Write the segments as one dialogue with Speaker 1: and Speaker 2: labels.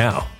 Speaker 1: now.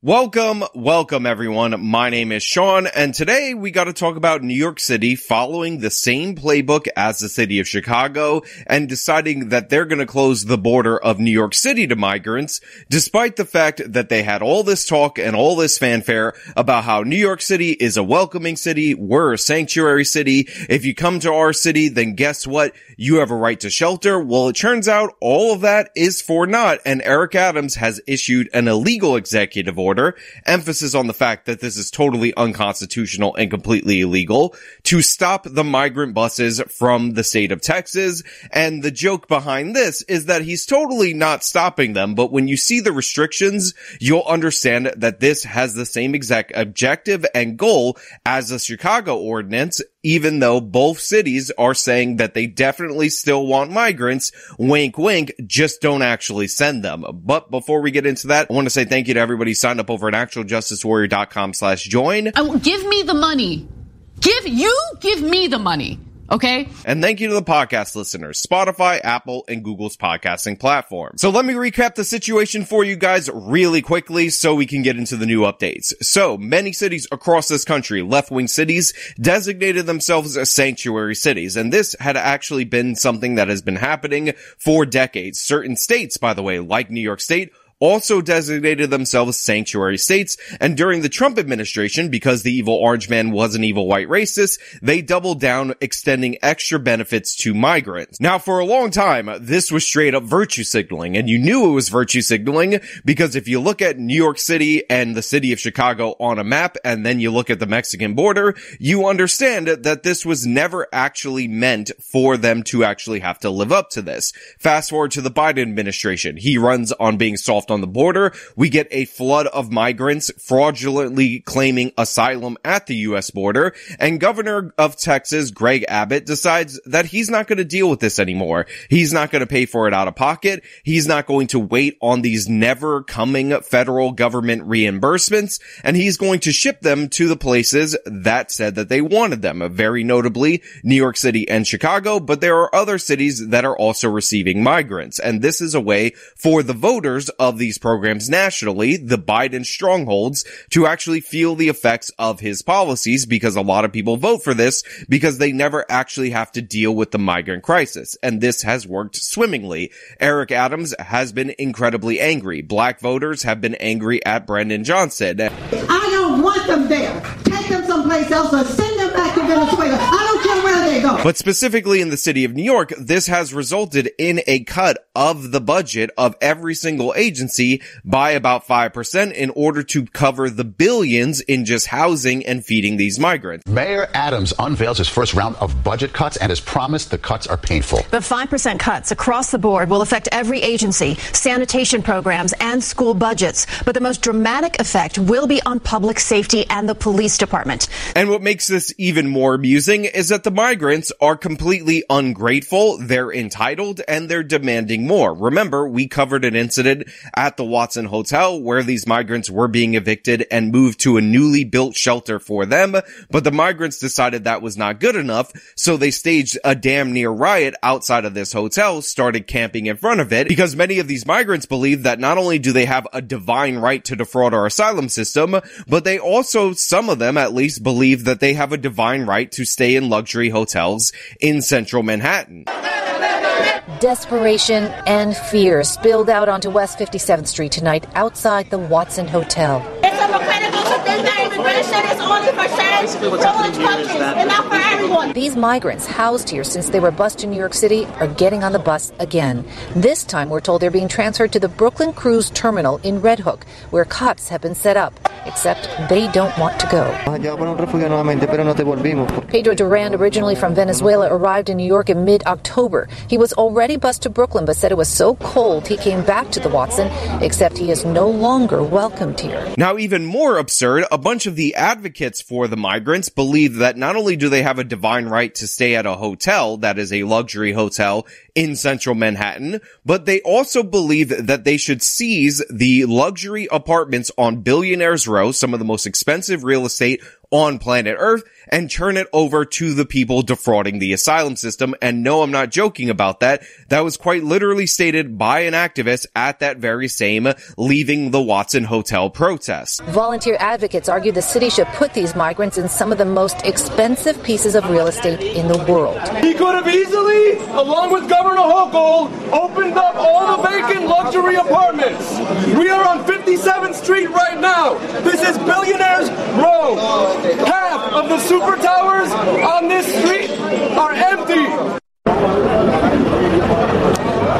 Speaker 2: Welcome, welcome everyone. My name is Sean and today we got to talk about New York City following the same playbook as the city of Chicago and deciding that they're going to close the border of New York City to migrants, despite the fact that they had all this talk and all this fanfare about how New York City is a welcoming city. We're a sanctuary city. If you come to our city, then guess what? You have a right to shelter. Well, it turns out all of that is for naught and Eric Adams has issued an illegal executive order order, emphasis on the fact that this is totally unconstitutional and completely illegal, to stop the migrant buses from the state of Texas. And the joke behind this is that he's totally not stopping them, but when you see the restrictions, you'll understand that this has the same exact objective and goal as the Chicago ordinance, even though both cities are saying that they definitely still want migrants. Wink, wink, just don't actually send them. But before we get into that, I want to say thank you to everybody signed up over at actualjusticewarrior.com slash join.
Speaker 3: I, give me the money. Give, you give me the money. Okay.
Speaker 2: And thank you to the podcast listeners, Spotify, Apple, and Google's podcasting platform. So let me recap the situation for you guys really quickly so we can get into the new updates. So many cities across this country, left-wing cities, designated themselves as sanctuary cities. And this had actually been something that has been happening for decades. Certain states, by the way, like New York State, also designated themselves sanctuary states. And during the Trump administration, because the evil orange man was an evil white racist, they doubled down extending extra benefits to migrants. Now, for a long time, this was straight up virtue signaling, and you knew it was virtue signaling because if you look at New York City and the city of Chicago on a map, and then you look at the Mexican border, you understand that this was never actually meant for them to actually have to live up to this. Fast forward to the Biden administration. He runs on being soft on the border. We get a flood of migrants fraudulently claiming asylum at the U.S. border. And Governor of Texas, Greg Abbott, decides that he's not going to deal with this anymore. He's not going to pay for it out of pocket. He's not going to wait on these never coming federal government reimbursements. And he's going to ship them to the places that said that they wanted them. Very notably, New York City and Chicago, but there are other cities that are also receiving migrants. And this is a way for the voters of these programs nationally, the Biden strongholds, to actually feel the effects of his policies because a lot of people vote for this because they never actually have to deal with the migrant crisis. And this has worked swimmingly. Eric Adams has been incredibly angry. Black voters have been angry at Brandon Johnson.
Speaker 4: I don't want them there. Take them someplace else or send them back to Venezuela. I don't care where they go.
Speaker 2: But specifically in the city of New York, this has resulted in a cut of the budget of every single agency by about 5% in order to cover the billions in just housing and feeding these migrants.
Speaker 5: Mayor Adams unveils his first round of budget cuts and has promised the cuts are painful.
Speaker 6: The 5% cuts across the board will affect every agency, sanitation programs, and school budgets. But the most dramatic effect will be on public safety and the police department.
Speaker 2: And what makes this even more amusing is that the migrants are completely ungrateful, they're entitled, and they're demanding more. Remember, we covered an incident at the Watson Hotel where these migrants were being evicted and moved to a newly built shelter for them, but the migrants decided that was not good enough, so they staged a damn near riot outside of this hotel, started camping in front of it, because many of these migrants believe that not only do they have a divine right to defraud our asylum system, but they also, some of them at least, believe that they have a divine right to stay in luxury hotels in central Manhattan.
Speaker 7: Desperation and fear spilled out onto West 57th Street tonight outside the Watson Hotel.
Speaker 8: It's hypocritical to think that immigration is only for certain privileged countries and not for everyone.
Speaker 7: These migrants housed here since they were bused to New York City are getting on the bus again. This time, we're told they're being transferred to the Brooklyn Cruise Terminal in Red Hook, where cots have been set up. Except they don't want to go. Pedro Duran, originally from Venezuela, arrived in New York in mid October. He was already bused to Brooklyn, but said it was so cold he came back to the Watson, except he is no longer welcomed here.
Speaker 2: Now, even more absurd, a bunch of the advocates for the migrants believe that not only do they have a divine right to stay at a hotel that is a luxury hotel in central Manhattan, but they also believe that they should seize the luxury apartments on Billionaires Row, some of the most expensive real estate on planet Earth and turn it over to the people defrauding the asylum system. And no, I'm not joking about that. That was quite literally stated by an activist at that very same leaving the Watson Hotel protest.
Speaker 7: Volunteer advocates argue the city should put these migrants in some of the most expensive pieces of real estate in the world.
Speaker 9: He could have easily, along with Governor Hochul, opened up all the vacant luxury apartments. We are on 57th Street right now. This is Billionaires Row. Half of the super towers on this street are empty.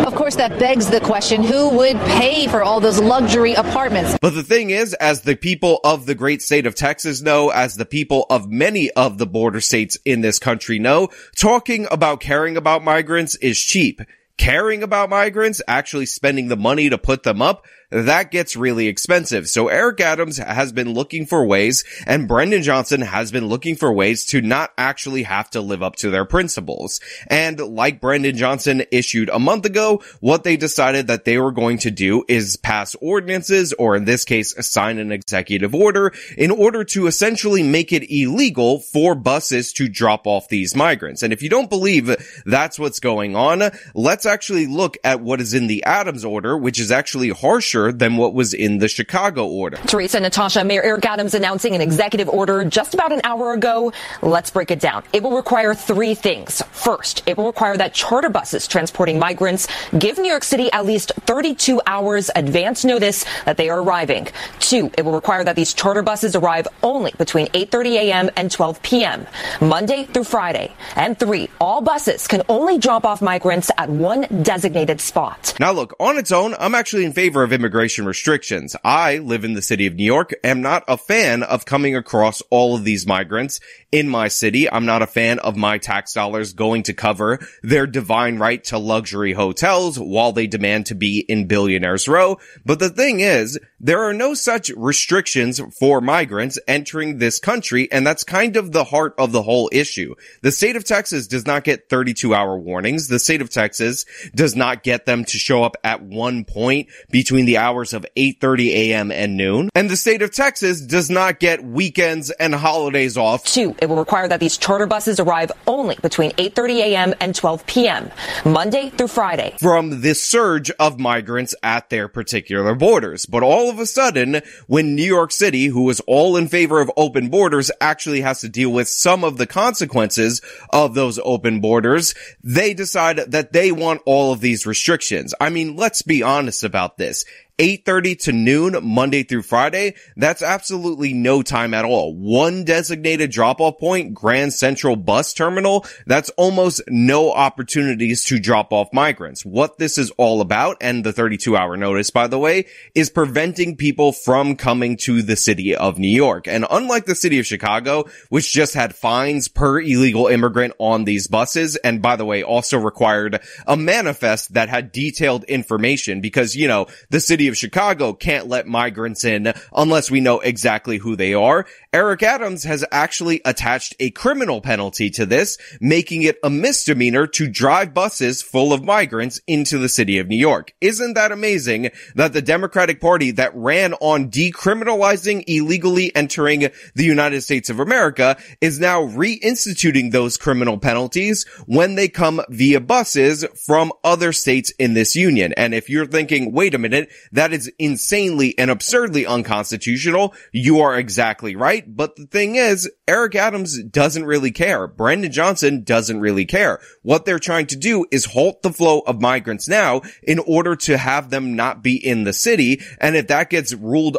Speaker 6: Of course, that begs the question who would pay for all those luxury apartments?
Speaker 2: But the thing is, as the people of the great state of Texas know, as the people of many of the border states in this country know, talking about caring about migrants is cheap. Caring about migrants, actually spending the money to put them up, that gets really expensive. So Eric Adams has been looking for ways and Brandon Johnson has been looking for ways to not actually have to live up to their principles. And like Brandon Johnson issued a month ago, what they decided that they were going to do is pass ordinances or in this case, sign an executive order in order to essentially make it illegal for buses to drop off these migrants. And if you don't believe that's what's going on, let's actually look at what is in the Adams order, which is actually harsher than what was in the Chicago order.
Speaker 10: Teresa Natasha, Mayor Eric Adams announcing an executive order just about an hour ago. Let's break it down. It will require three things. First, it will require that charter buses transporting migrants give New York City at least 32 hours advance notice that they are arriving. Two, it will require that these charter buses arrive only between 8:30 a.m. and 12 p.m. Monday through Friday. And three, all buses can only drop off migrants at one designated spot.
Speaker 2: Now look, on its own, I'm actually in favor of immigration immigration restrictions. I live in the city of New York, am not a fan of coming across all of these migrants in my city. I'm not a fan of my tax dollars going to cover their divine right to luxury hotels while they demand to be in billionaires row. But the thing is, there are no such restrictions for migrants entering this country. And that's kind of the heart of the whole issue. The state of Texas does not get 32 hour warnings. The state of Texas does not get them to show up at one point between the hours of 8.30 a.m. and noon. And the state of Texas does not get weekends and holidays off.
Speaker 10: Two, it will require that these charter buses arrive only between 8.30 a.m. and 12 p.m. Monday through Friday.
Speaker 2: From this surge of migrants at their particular borders. But all of a sudden, when New York City, who was all in favor of open borders, actually has to deal with some of the consequences of those open borders, they decide that they want all of these restrictions. I mean, let's be honest about this. 8.30 to noon, Monday through Friday, that's absolutely no time at all. One designated drop-off point, Grand Central Bus Terminal, that's almost no opportunities to drop off migrants. What this is all about, and the 32 hour notice, by the way, is preventing people from coming to the city of New York. And unlike the city of Chicago, which just had fines per illegal immigrant on these buses, and by the way, also required a manifest that had detailed information because, you know, the city of Chicago can't let migrants in unless we know exactly who they are. Eric Adams has actually attached a criminal penalty to this, making it a misdemeanor to drive buses full of migrants into the city of New York. Isn't that amazing that the Democratic Party that ran on decriminalizing illegally entering the United States of America is now reinstituting those criminal penalties when they come via buses from other states in this union. And if you're thinking, wait a minute, that is insanely and absurdly unconstitutional, you are exactly right. But the thing is, Eric Adams doesn't really care. Brandon Johnson doesn't really care. What they're trying to do is halt the flow of migrants now in order to have them not be in the city. And if that gets ruled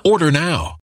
Speaker 11: Order now.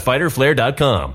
Speaker 1: www.fighterflare.com.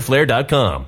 Speaker 1: Flare.com.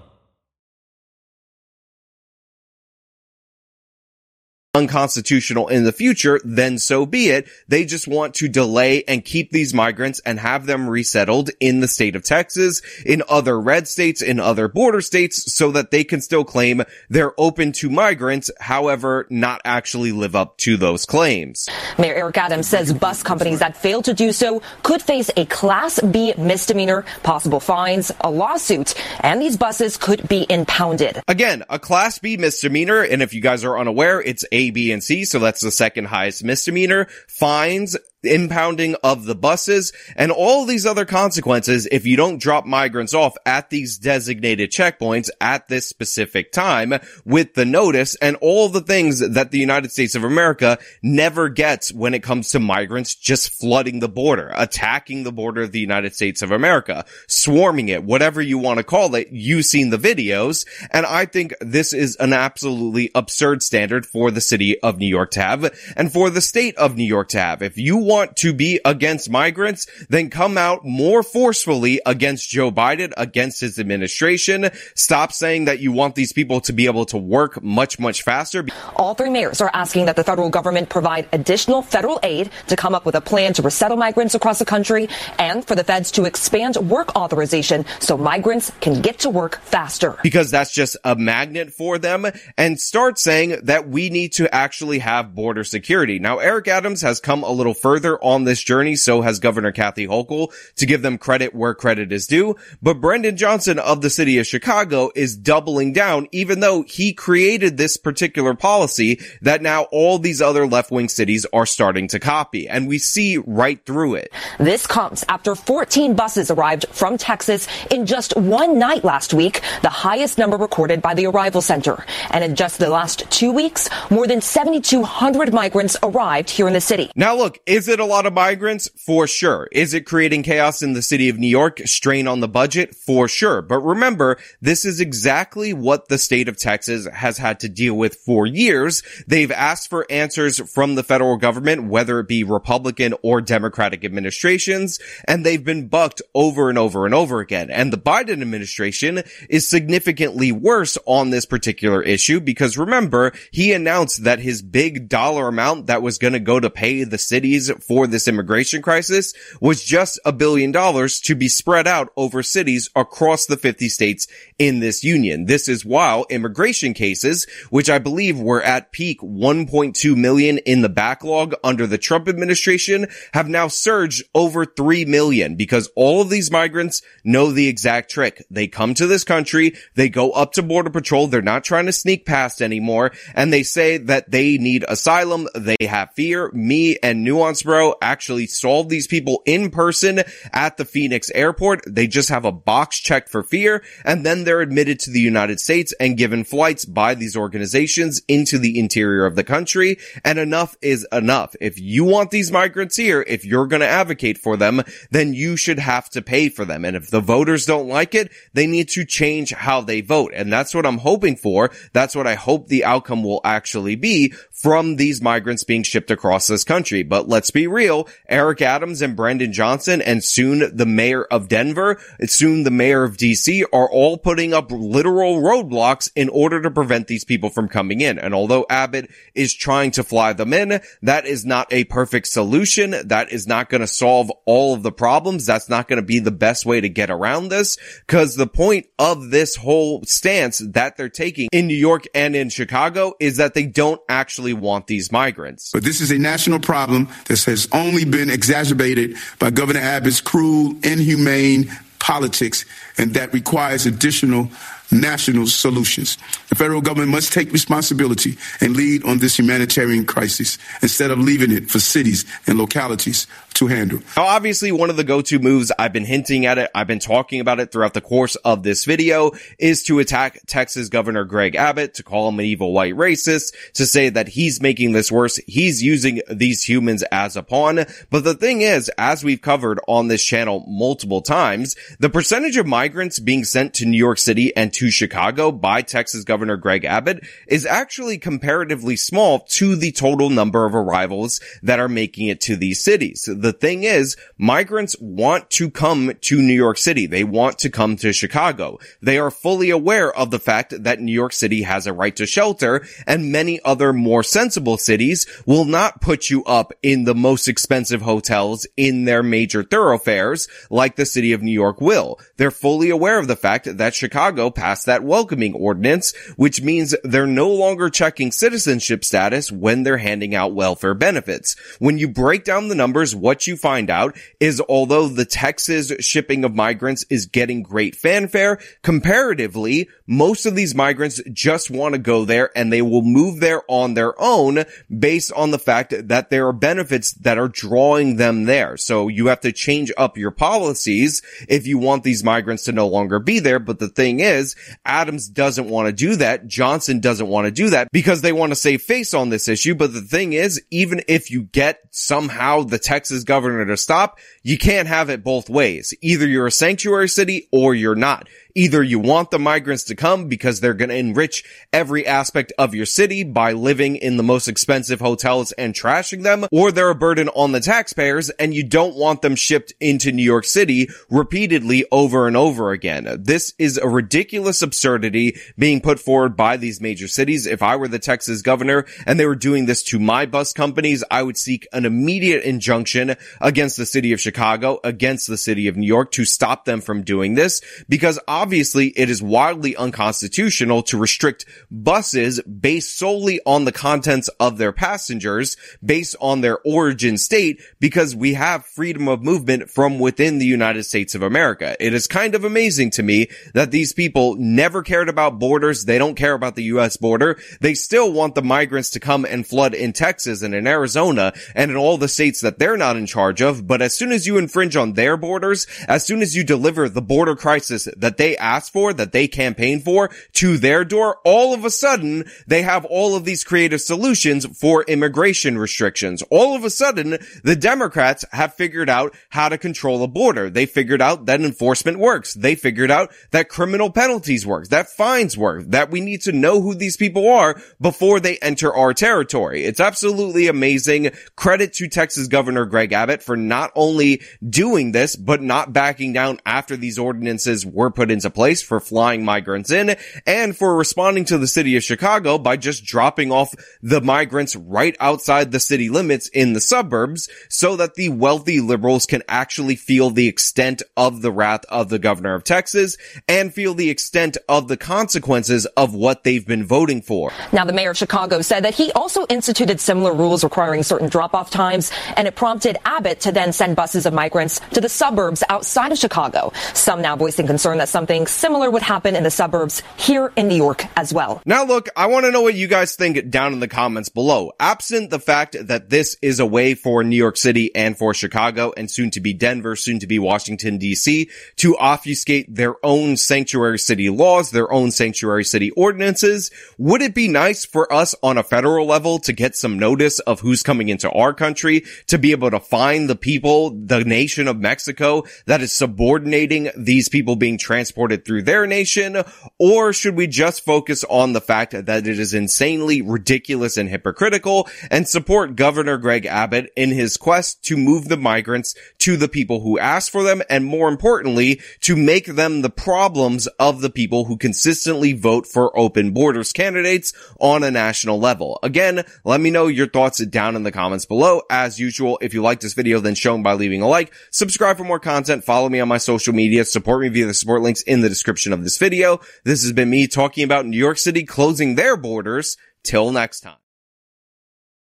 Speaker 2: unconstitutional in the future, then so be it. They just want to delay and keep these migrants and have them resettled in the state of Texas, in other red states, in other border states, so that they can still claim they're open to migrants, however, not actually live up to those claims.
Speaker 10: Mayor Eric Adams says bus companies that fail to do so could face a Class B misdemeanor, possible fines, a lawsuit, and these buses could be impounded.
Speaker 2: Again, a Class B misdemeanor, and if you guys are unaware, it's A, B, and C, so that's the second highest misdemeanor. Fines, impounding of the buses, and all these other consequences if you don't drop migrants off at these designated checkpoints at this specific time with the notice and all the things that the United States of America never gets when it comes to migrants just flooding the border, attacking the border of the United States of America, swarming it, whatever you want to call it. You've seen the videos, and I think this is an absolutely absurd standard for the city of New York to have and for the state of New York to have. If you want want to be against migrants, then come out more forcefully against Joe Biden, against his administration. Stop saying that you want these people to be able to work much, much faster.
Speaker 10: All three mayors are asking that the federal government provide additional federal aid to come up with a plan to resettle migrants across the country and for the feds to expand work authorization so migrants can get to work faster.
Speaker 2: Because that's just a magnet for them and start saying that we need to actually have border security. Now, Eric Adams has come a little further further on this journey. So has Governor Kathy Hochul to give them credit where credit is due. But Brandon Johnson of the city of Chicago is doubling down, even though he created this particular policy that now all these other left-wing cities are starting to copy. And we see right through it.
Speaker 10: This comes after 14 buses arrived from Texas in just one night last week, the highest number recorded by the arrival center. And in just the last two weeks, more than 7,200 migrants arrived here in the city.
Speaker 2: Now look, is it a lot of migrants? For sure. Is it creating chaos in the city of New York? Strain on the budget? For sure. But remember, this is exactly what the state of Texas has had to deal with for years. They've asked for answers from the federal government, whether it be Republican or Democratic administrations, and they've been bucked over and over and over again. And the Biden administration is significantly worse on this particular issue because remember, he announced that his big dollar amount that was going to go to pay the cities for this immigration crisis was just a billion dollars to be spread out over cities across the 50 states in this union. This is while immigration cases, which I believe were at peak 1.2 million in the backlog under the Trump administration, have now surged over 3 million because all of these migrants know the exact trick. They come to this country, they go up to border patrol, they're not trying to sneak past anymore, and they say that they need asylum, they have fear. Me and Nuance Actually solved these people in person at the Phoenix airport. They just have a box checked for fear, and then they're admitted to the United States and given flights by these organizations into the interior of the country, and enough is enough. If you want these migrants here, if you're gonna advocate for them, then you should have to pay for them. And if the voters don't like it, they need to change how they vote. And that's what I'm hoping for. That's what I hope the outcome will actually be from these migrants being shipped across this country. But let's be real. Eric Adams and Brandon Johnson and soon the mayor of Denver, soon the mayor of DC are all putting up literal roadblocks in order to prevent these people from coming in. And although Abbott is trying to fly them in, that is not a perfect solution. That is not going to solve all of the problems. That's not going to be the best way to get around this because the point of this whole stance that they're taking in New York and in Chicago is that they don't actually want these migrants.
Speaker 12: But this is a national problem has only been exacerbated by Governor Abbott's cruel, inhumane politics, and that requires additional national solutions. The federal government must take responsibility and lead on this humanitarian crisis instead of leaving it for cities and localities to handle.
Speaker 2: Now, obviously, one of the go-to moves, I've been hinting at it, I've been talking about it throughout the course of this video, is to attack Texas Governor Greg Abbott, to call him an evil white racist, to say that he's making this worse, he's using these humans as a pawn. But the thing is, as we've covered on this channel multiple times, the percentage of migrants being sent to New York City and to Chicago by Texas Governor Greg Abbott is actually comparatively small to the total number of arrivals that are making it to these cities the thing is, migrants want to come to New York City. They want to come to Chicago. They are fully aware of the fact that New York City has a right to shelter and many other more sensible cities will not put you up in the most expensive hotels in their major thoroughfares like the city of New York will. They're fully aware of the fact that Chicago passed that welcoming ordinance, which means they're no longer checking citizenship status when they're handing out welfare benefits. When you break down the numbers, what what you find out is although the Texas shipping of migrants is getting great fanfare, comparatively, most of these migrants just want to go there and they will move there on their own based on the fact that there are benefits that are drawing them there. So you have to change up your policies if you want these migrants to no longer be there. But the thing is, Adams doesn't want to do that. Johnson doesn't want to do that because they want to save face on this issue. But the thing is, even if you get somehow the Texas governor to stop, you can't have it both ways. Either you're a sanctuary city or you're not. Either you want the migrants to come because they're going to enrich every aspect of your city by living in the most expensive hotels and trashing them, or they're a burden on the taxpayers and you don't want them shipped into New York City repeatedly over and over again. This is a ridiculous absurdity being put forward by these major cities. If I were the Texas governor and they were doing this to my bus companies, I would seek an immediate injunction against the city of Chicago, against the city of New York to stop them from doing this because obviously obviously it is wildly unconstitutional to restrict buses based solely on the contents of their passengers, based on their origin state, because we have freedom of movement from within the United States of America. It is kind of amazing to me that these people never cared about borders. They don't care about the U.S. border. They still want the migrants to come and flood in Texas and in Arizona and in all the states that they're not in charge of. But as soon as you infringe on their borders, as soon as you deliver the border crisis that they asked for, that they campaigned for to their door, all of a sudden they have all of these creative solutions for immigration restrictions. All of a sudden, the Democrats have figured out how to control a border. They figured out that enforcement works. They figured out that criminal penalties work, that fines work, that we need to know who these people are before they enter our territory. It's absolutely amazing. Credit to Texas Governor Greg Abbott for not only doing this, but not backing down after these ordinances were put into place for flying migrants in and for responding to the city of Chicago by just dropping off the migrants right outside the city limits in the suburbs so that the wealthy liberals can actually feel the extent of the wrath of the governor of Texas and feel the extent of the consequences of what they've been voting for.
Speaker 10: Now, the mayor of Chicago said that he also instituted similar rules requiring certain drop-off times, and it prompted Abbott to then send buses of migrants to the suburbs outside of Chicago. Some now voicing concern that something similar would happen in the suburbs here in New York as well.
Speaker 2: Now, look, I want to know what you guys think down in the comments below. Absent the fact that this is a way for New York City and for Chicago and soon to be Denver, soon to be Washington DC to obfuscate their own sanctuary city laws, their own sanctuary city ordinances, would it be nice for us on a federal level to get some notice of who's coming into our country, to be able to find the people, the nation of Mexico that is subordinating these people being transported through their nation? Or should we just focus on the fact that it is insanely ridiculous and hypocritical and support Governor Greg Abbott in his quest to move the migrants to the people who ask for them and more importantly, to make them the problems of the people who consistently vote for open borders candidates on a national level. Again, let me know your thoughts down in the comments below. As usual, if you like this video, then show them by leaving a like, subscribe for more content, follow me on my social media, support me via the support links in the description of this video. This has been me talking about New York City closing their borders. Till next time.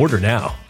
Speaker 1: Order now.